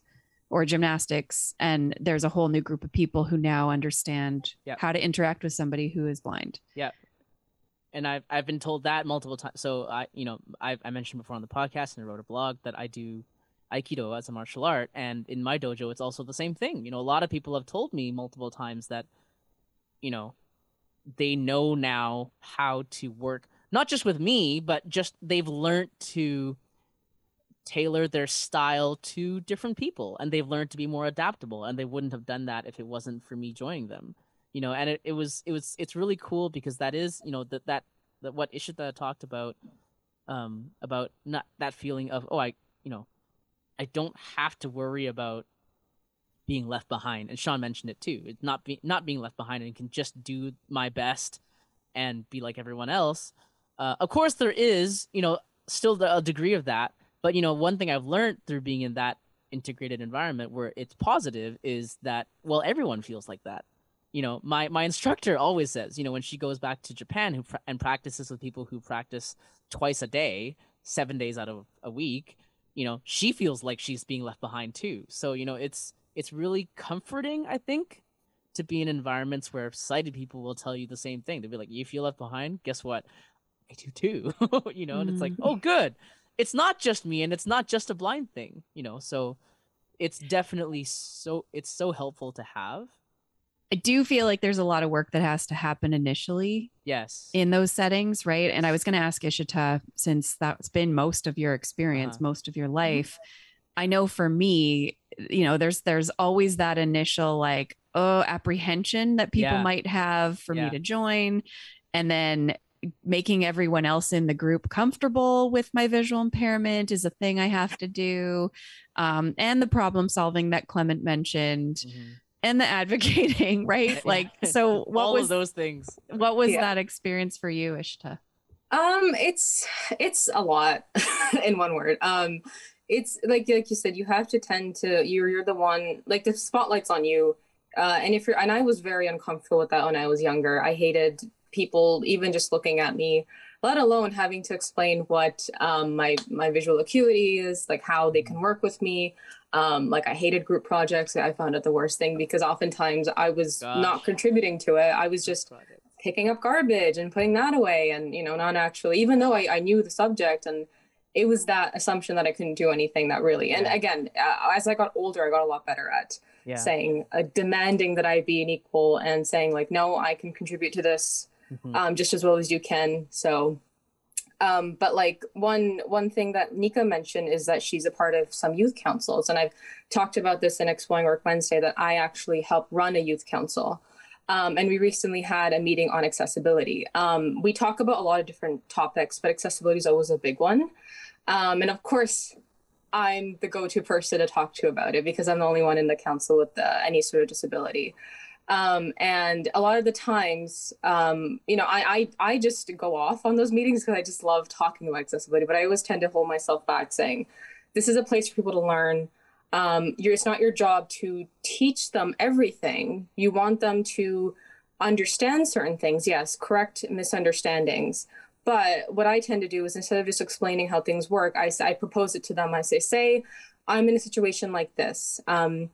or gymnastics, and there's a whole new group of people who now understand Yep. how to interact with somebody who is blind. Yeah. And I've I've been told that multiple times. So I, you know, I I mentioned before on the podcast and I wrote a blog that I do aikido as a martial art, and in my dojo, it's also the same thing. You know, a lot of people have told me multiple times that, you know, they know now how to work not just with me, but just they've learned to tailor their style to different people and they've learned to be more adaptable and they wouldn't have done that if it wasn't for me joining them. You know and it, it was it was it's really cool because that is you know that that that what ishita talked about um about not that feeling of oh i you know i don't have to worry about being left behind and shawn mentioned it too it's not be, not being left behind and can just do my best and be like everyone else. Uh, of course there is you know still the, a degree of that but you know one thing i've learned through being in that integrated environment where it's positive is that well everyone feels like that. You know my my instructor always says you know when she goes back to japan who and practices with people who practice twice a day seven days out of a week you know she feels like she's being left behind too. So you know it's it's really comforting i think to be in environments where sighted people will tell you the same thing they'll be like you feel left behind guess what i do too you know and it's like Mm. oh good it's not just me and it's not just a blind thing you know so it's definitely so it's so helpful to have I do feel like there's a lot of work that has to happen initially Yes. in those settings, right? And I was going to ask Ishita, since that's been most of your experience, Uh-huh. most of your life. I know for me, you know, there's there's always that initial like, oh, apprehension that people Yeah. might have for Yeah. me to join, and then making everyone else in the group comfortable with my visual impairment is a thing I have to do, um, and the problem solving that Clement mentioned, Mhm. and the advocating, right? Like, so what all was of those things? what was Yeah. that experience for you, Ishita? Um, it's it's a lot in one word. Um, it's like like you said, you have to tend to you're you're the one like the spotlight's on you. Uh, and if you're and I was very uncomfortable with that when I was younger. I hated people even just looking at me, let alone having to explain what um, my my visual acuity is, like how they can work with me. Um, like I hated group projects. I found it the worst thing because oftentimes I was Gosh. not contributing to it. I was just picking up garbage and putting that away and you know not actually even though I, I knew the subject and it was that assumption that i couldn't do anything that really and again uh, as i got older i got a lot better at Yeah. saying uh, demanding that i be an equal and saying like no i can contribute to this Mhm. um, just as well as you can so um, but like one one thing that nika mentioned is that she's a part of some youth councils and i've talked about this in exploring work wednesday that i actually help run a youth council um, and we recently had a meeting on accessibility. Um, we talk about a lot of different topics, but accessibility is always a big one. Um, and of course, I'm the go-to person to talk to about it because I'm the only one in the council with uh, any sort of disability. Um, and a lot of the times, um, you know, I, I I just go off on those meetings because I just love talking about accessibility. But I always tend to hold myself back, saying, "This is a place for people to learn." Um, it's not your job to teach them everything. You want them to understand certain things. Yes, correct misunderstandings. But what I tend to do is instead of just explaining how things work, I, I propose it to them. I say, say, I'm in a situation like this. Um,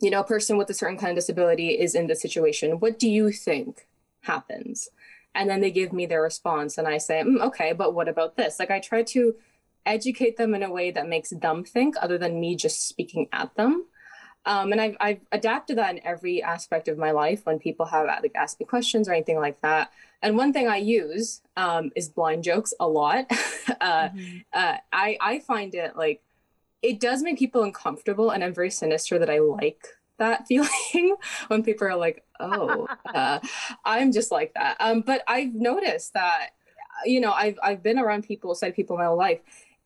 you know, a person with a certain kind of disability is in this situation. What do you think happens? And then they give me their response, and I say, "Mm, okay, but what about this? Like, I try to educate them in a way that makes them think other than me just speaking at them. Um, and I've, I've adapted that in every aspect of my life when people have like asked me questions or anything like that. And one thing I use um, is blind jokes a lot. uh, uh, I, I find it like it does make people uncomfortable, and I'm very sinister that I like that feeling when people are like, "Oh, uh, I'm just like that." Um, but I've noticed that, you know, I've I've been around people, sighted people my whole life.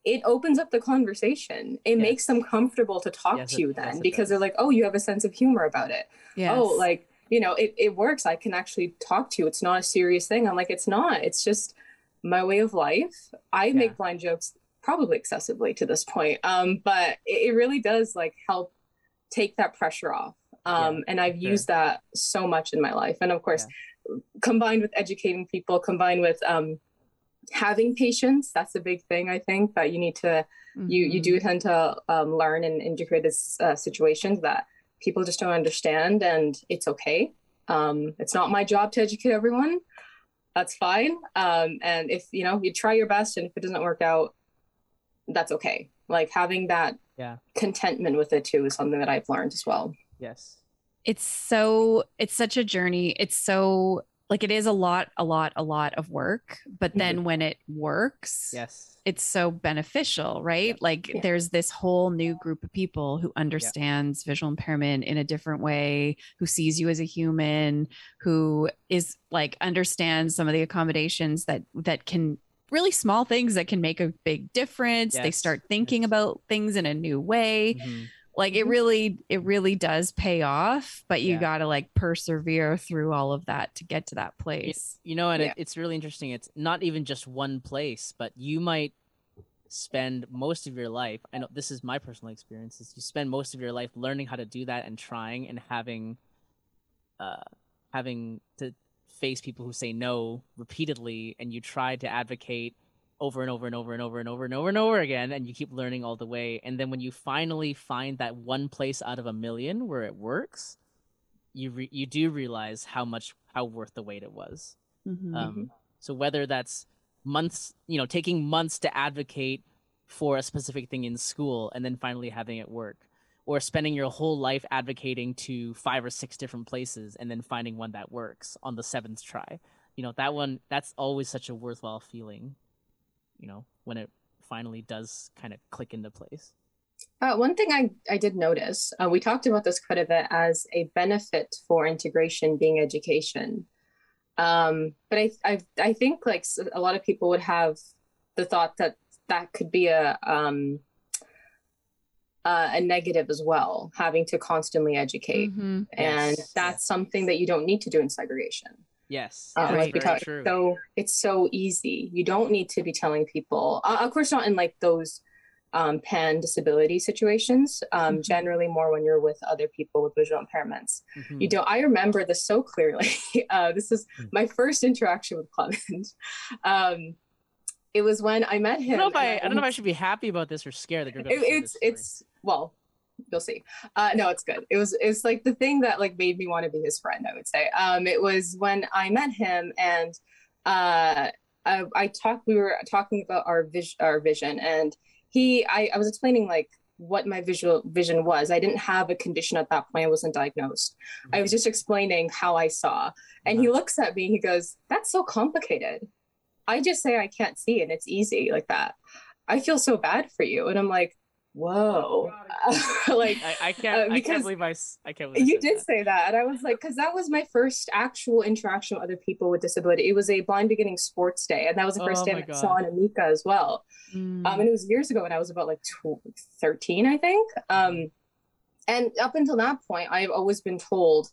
It opens up the conversation. It Yes. makes them comfortable to talk Yes, to you yes, then it because they're like, "Oh, you have a sense of humor about it." Yes. oh like you know it, it works i can actually talk to you it's not a serious thing i'm like it's not it's just my way of life i Yeah. make blind jokes probably excessively to this point um but it, it really does like help take that pressure off um Yeah, and i've sure. used that so much in my life and of course combined with educating people combined with um having patience that's a big thing i think that you need to you you Mhm. do tend to um, learn and integrate this uh, situations that people just don't understand and it's okay um, it's not my job to educate everyone that's fine um, and if you know you try your best and if it doesn't work out that's okay like having that Yeah. contentment with it too is something that i've learned as well Yes. it's so it's such a journey it's so like it is a lot a lot a lot of work but then when it works Yes. it's so beneficial right like Yeah. there's this whole new group of people who understands visual impairment in a different way who sees you as a human who is like understands some of the accommodations that that can really small things that can make a big difference they start thinking yes. about things in a new way Mhm. Like it Mhm. really it really does pay off but you Yeah. got to like persevere through all of that to get to that place You know, and Yeah. it, it's really interesting. It's not even just one place, but you might spend most of your life. I know this is my personal experience. Is you spend most of your life learning how to do that and trying and having, uh, having to face people who say no repeatedly, and you try to advocate over and over and over and over and over and over and over again, and you keep learning all the way. And then when you finally find that one place out of a million where it works, you re- you do realize how much how worth the wait it was. Mhm. Um, so whether that's months, you know, taking months to advocate for a specific thing in school and then finally having it work, or spending your whole life advocating to five or six different places and then finding one that works on the seventh try. You know, that one that's always such a worthwhile feeling, you know, when it finally does kind of click into place. Uh, one thing I, I did notice, uh, we talked about this quite a bit as a benefit for integration being education. Um, but I, I, I think like a lot of people would have the thought that that could be a, um, uh, a negative as well, having to constantly educate. Mhm. And Yes. that's something that you don't need to do in segregation. Yes, like very because true. so it's so easy. You don't need to be telling people. Uh, of course, not in like those um, pan disability situations. Um, Mhm. Generally, more when you're with other people with visual impairments. Mhm. You don't. I remember this so clearly. uh, this is Hmm. my first interaction with Clement. Um, it was when I met I him. don't know if I, I don't know if I should be happy about this or scared that you're going it, to. it's it's well you'll see. Uh no it's good. It was it's like the thing that like made me want to be his friend i would say. Um it was when i met him and uh i, I talked we were talking about our vision our vision and he I, I was explaining like what my visual vision was. I didn't have a condition at that point. I wasn't diagnosed. I was just explaining how i saw. And he looks at me he goes that's so complicated. I just say i can't see and it's easy like that. I feel so bad for you. And i'm like whoa like I, I can't. I because can't believe I. s- I can't believe I you said did that. say that and i was like because that was my first actual interaction with other people with disability it was a blind beginning sports day and that was the first Oh day my i saw God. Anika as well Mm. um, and it was years ago when i was about like tw- 13 i think um, and up until that point i've always been told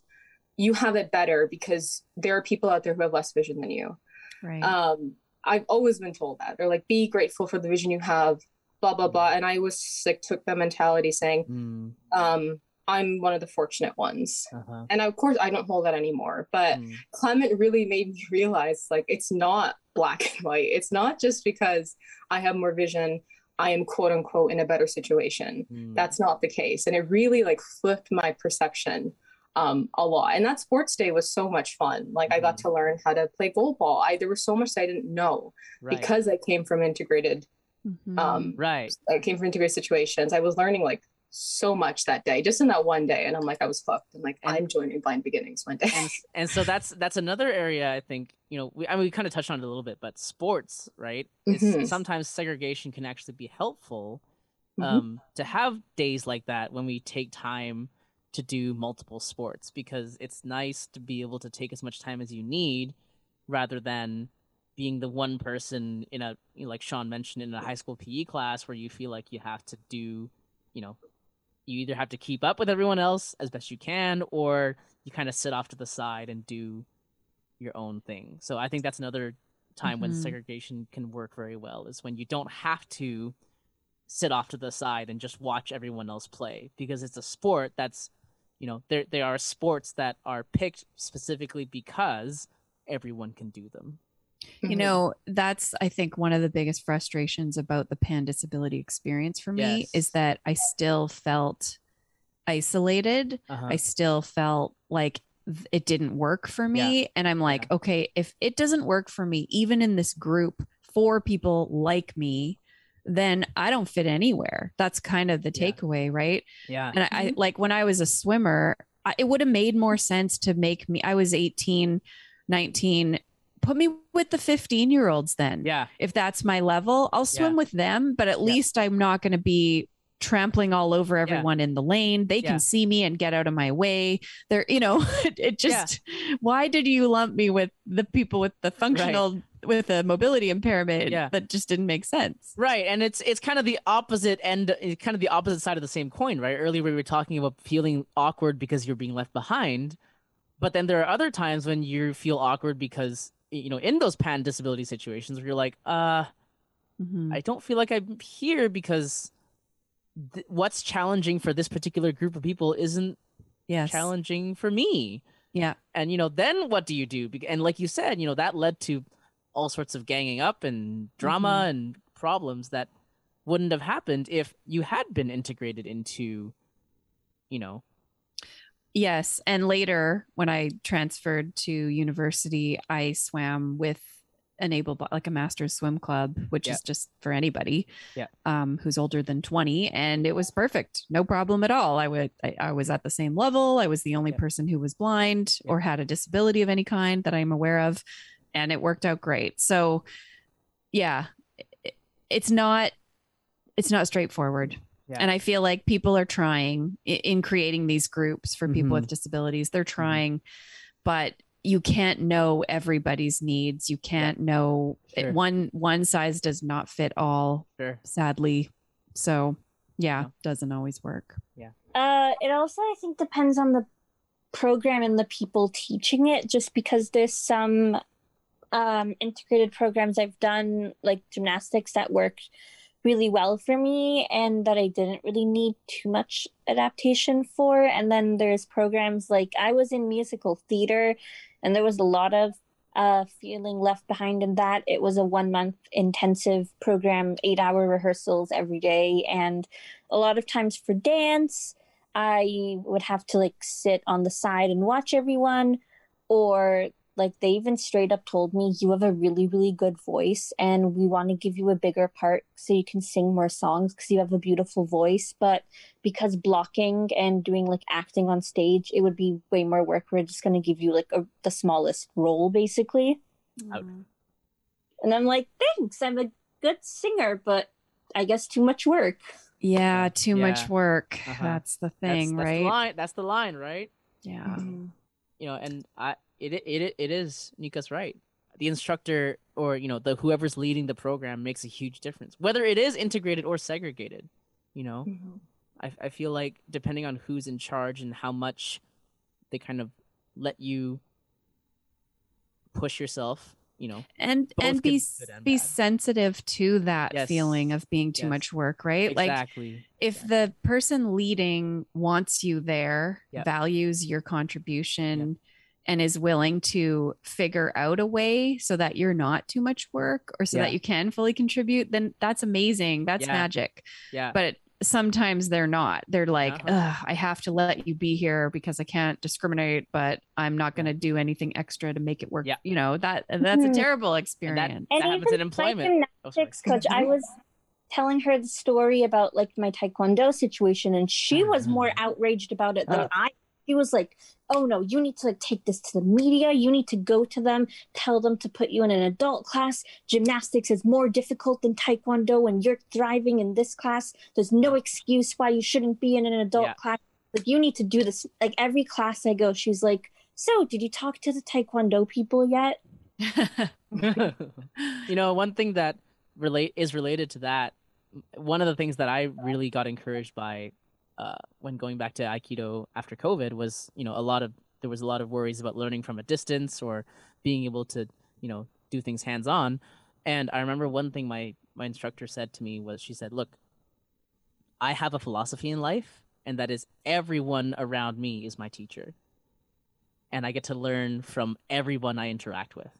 you have it better because there are people out there who have less vision than you right. um i've always been told that they're like be grateful for the vision you have blah blah blah. And i was like took the mentality saying Mm, um i'm one of the fortunate ones. Uh-huh. and of course i don't hold that anymore. But Mm, clement really made me realize like it's not black and white. It's not just because i have more vision i am quote unquote in a better situation. Mm. that's not the case. And it really like flipped my perception um, a lot. And that sports day was so much fun. Like i got Mhm. to learn how to play goalball. I there was so much i didn't know right. because i came from integrated Mhm. um right. I came from integrated situations. I was learning like so much that day, just in that one day. And I'm like, I was hooked. I'm like, And- I'm joining Blind Beginnings one day. and and so that's that's another area I think you know we I mean we kind of touched on it a little bit, but sports right? It's, Mhm. sometimes segregation can actually be helpful Mhm. um, to have days like that when we take time to do multiple sports because it's nice to be able to take as much time as you need rather than being the one person in a you know, like Shawn mentioned in a high school PE class where you feel like you have to do you know you either have to keep up with everyone else as best you can or you kind of sit off to the side and do your own thing. So I think that's another time when Mhm. segregation can work very well is when you don't have to sit off to the side and just watch everyone else play because it's a sport that's you know there there are sports that are picked specifically because everyone can do them. You Mhm. know, that's I think one of the biggest frustrations about the pan disability experience for me Yes. is that I still felt isolated. Uh-huh. I still felt like it didn't work for me. And I'm like, Yeah. okay, if it doesn't work for me, even in this group for people like me, then I don't fit anywhere. That's kind of the Yeah. takeaway, right? yeah. And I, I like when I was a swimmer, I, it would have made more sense to make me, I was 18, 19, put me with the 15 year olds then. Yeah. If that's my level, I'll swim Yeah. with them, but at Yeah. least I'm not going to be trampling all over everyone in the lane. They can see me and get out of my way. They're, you know, it, it just, why did you lump me with the people with the functional, with a mobility impairment? Yeah. That just didn't make sense. Right, and it's it's kind of the opposite end, kind of the opposite side of the same coin, right? Earlier we were talking about feeling awkward because you're being left behind, but then there are other times when you feel awkward because you know in those pan disability situations where you're like, uh, Mhm. I don't feel like I'm here because th- what's challenging for this particular group of people isn't Yes. challenging for me. Yeah. And you know, then what do you do? And like you said, you know, that led to all sorts of ganging up and drama Mm-hmm. and problems that wouldn't have happened if you had been integrated into, you know, Yes. And later, when I transferred to university, I swam with an able like a master's swim club which Yeah. is just for anybody Yeah. um who's older than 20 and it was perfect no problem at all i would i, I was at the same level i was the only Yeah. person who was blind or had a disability of any kind that i'm aware of and it worked out great so yeah it- it's not it's not straightforward Yeah. and i feel like people are trying in creating these groups for people Mhm. with disabilities they're trying but you can't know everybody's needs you can't know it- one one size does not fit all Sure. sadly so yeah Yeah. doesn't always work Uh, it also, I think, depends on the program and the people teaching it. Just because there's some um, integrated programs I've done, like gymnastics, that worked really well for me, and that I didn't really need too much adaptation for. And then there's programs like I was in musical theater, and there was a lot of uh, feeling left behind in that. It was a one month intensive program, eight hour rehearsals every day, and a lot of times for dance. I would have to like sit on the side and watch everyone, or like they even straight up told me, You have a really, really good voice, and we want to give you a bigger part so you can sing more songs because you have a beautiful voice. But because blocking and doing like acting on stage, it would be way more work. We're just going to give you like a, the smallest role, basically. Out. And I'm like, Thanks, I'm a good singer, but I guess too much work. yeah too Yeah. much work Uh-huh. that's the thing that's right The line, that's the line, right? yeah You know, and I it it it, is Nika's right. The instructor or you know the whoever's leading the program makes a huge difference, whether it is integrated or segregated. You know, mm-hmm. I I feel like depending on who's in charge and how much they kind of let you push yourself, you know. and and be be and be bad. sensitive to that Yes. feeling of being too Yes. much work right like Exactly. if the person leading wants you there, Yep. values your contribution, and is willing to figure out a way so that you're not too much work or so Yeah. that you can fully contribute, then that's amazing. That's Yeah. magic. yeah. But sometimes they're not. They're like, Uh-huh. I have to let you be here because I can't discriminate, but I'm not going to do anything extra to make it work. Yeah. You know, that that's a Mhm. terrible and that, experience. that And happens even in my employment. Oh, coach, I was telling her the story about like my taekwondo situation, and she was more outraged about it than Uh. I. She was like, "Oh no, you need to like, take this to the media. You need to go to them, tell them to put you in an adult class. Gymnastics is more difficult than taekwondo, and you're thriving in this class. There's no excuse why you shouldn't be in an adult Yeah. class. Like you need to do this. Like every class I go, she's like." So, did you talk to the Taekwondo people yet? you know, one thing that relate is related to that. One of the things that I really got encouraged by uh, when going back to Aikido after COVID was, you know, a lot of there was a lot of worries about learning from a distance or being able to, you know, do things hands on. And I remember one thing my my instructor said to me was she said, "Look, I have a philosophy in life, and that is everyone around me is my teacher, and I get to learn from everyone I interact with."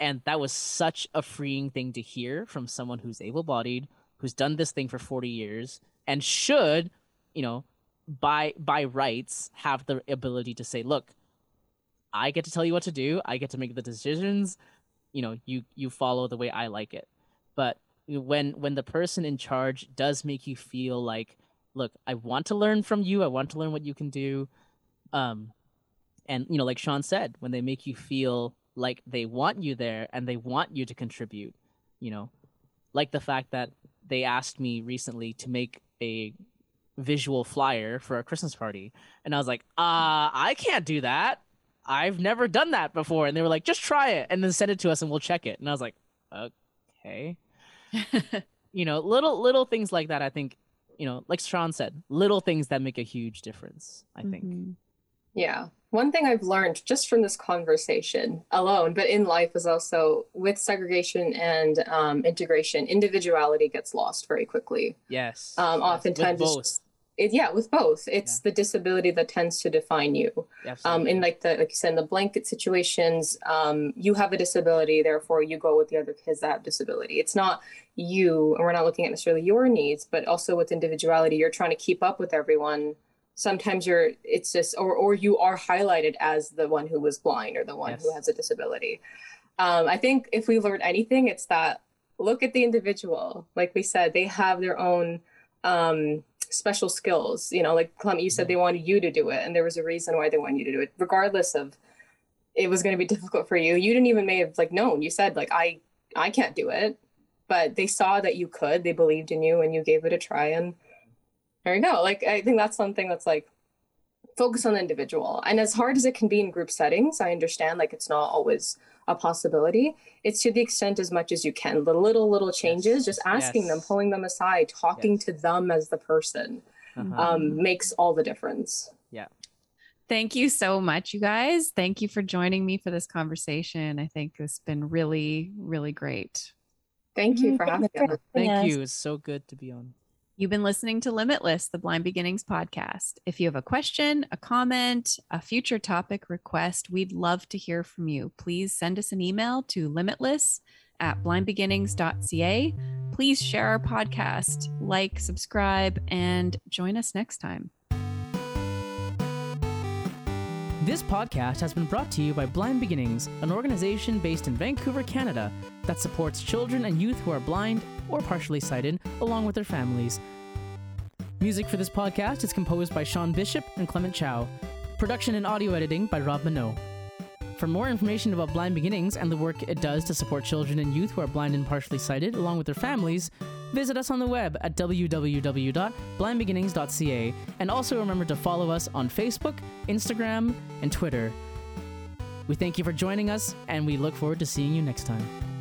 and that was such a freeing thing to hear from someone who's able-bodied who's done this thing for 40 years and should you know by by rights have the ability to say look i get to tell you what to do. I get to make the decisions. You know you you follow the way i like it. But when when the person in charge does make you feel like look i want to learn from you. I want to learn what you can do um and you know like shawn said when they make you feel like they want you there and they want you to contribute you know like the fact that they asked me recently to make a visual flyer for a christmas party. And i was like uh i can't do that. I've never done that before. And they were like just try it and then send it to us and we'll check it. And i was like okay. You know little little things like that i think you know like shawn said little things that make a huge difference i think. Mhm. Yeah. One thing I've learned just from this conversation alone, but in life is also with segregation and um, integration, individuality gets lost very quickly. yes. Um, yes, oftentimes with it's both just- It, yeah, with both, it's the disability that tends to define you. Um, in like the like you said, in the blanket situations, um, you have a disability, therefore you go with the other kids that have disability. It's not you, and we're not looking at necessarily your needs, but also with individuality, you're trying to keep up with everyone. Sometimes you're it's just or or you are highlighted as the one who was blind or the one who has a disability. Um, i think if we learn anything it's that look at the individual. Like we said they have their own um, special skills you know like clement you said mm-hmm. they wanted you to do it and there was a reason why they wanted you to do it regardless of it was going to be difficult for you. You didn't even may have like known. You said like i i can't do it. But they saw that you could they believed in you and you gave it a try and there you go. Like i think that's something that's like focus on the individual and as hard as it can be in group settings i understand like it's not always a possibility it's to the extent as much as you can the little little changes Yes. just asking them pulling them aside talking Yes. to them as the person Uh-huh. um, makes all the difference Yeah. Thank you so much, you guys. Thank you for joining me for this conversation. I think it's been really, really great. thank you Mhm, for having me. Thank you. It's so good to be on. You've been listening to Limitless, the Blind Beginnings podcast. If you have a question, a comment, a future topic request, we'd love to hear from you. Please send us an email to limitless at blindbeginnings.ca. Please share our podcast, like, subscribe, and join us next time. This podcast has been brought to you by Blind Beginnings, an organization based in Vancouver, Canada, that supports children and youth who are blind or partially sighted, along with their families. Music for this podcast is composed by Sean Bishop and Clement Chow. Production and audio editing by Rob Minot. For more information about Blind Beginnings and the work it does to support children and youth who are blind and partially sighted, along with their families, visit us on the web at www.blindbeginnings.ca and also remember to follow us on Facebook, Instagram, and Twitter. We thank you for joining us and we look forward to seeing you next time.